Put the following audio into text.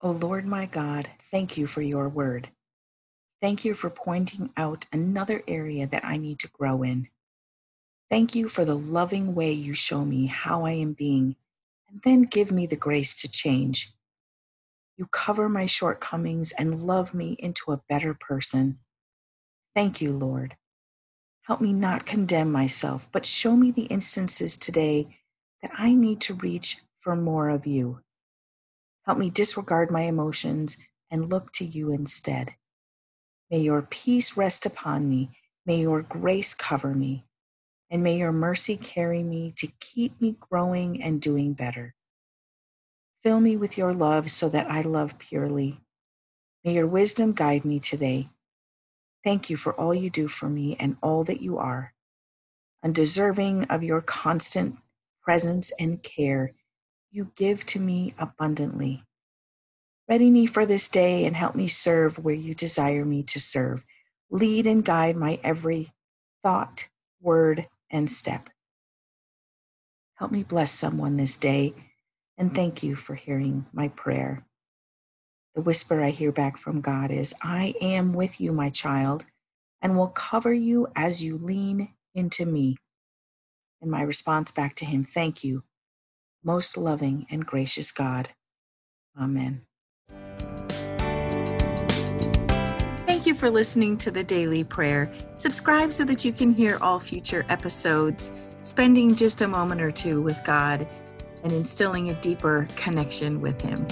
O Lord my God, thank you for your word. Thank you for pointing out another area that I need to grow in. Thank you for the loving way you show me how I am being, and then give me the grace to change. You cover my shortcomings and love me into a better person. Thank you, Lord. Help me not condemn myself, but show me the instances today that I need to reach for more of you. Help me disregard my emotions and look to you instead. May your peace rest upon me. May your grace cover me. And may your mercy carry me to keep me growing and doing better. Fill me with your love so that I love purely. May your wisdom guide me today. Thank you for all you do for me and all that you are. Undeserving of your constant presence and care, you give to me abundantly. Ready me for this day and help me serve where you desire me to serve. Lead and guide my every thought, word, and step. Help me bless someone this day and thank you for hearing my prayer. The whisper I hear back from God is I am with you, my child, and will cover you as you lean into me. And my response back to him, thank you most loving and gracious God. Amen. Thank you for listening to the Daily Prayer. Subscribe so that you can hear all future episodes, spending just a moment or two with God and instilling a deeper connection with Him.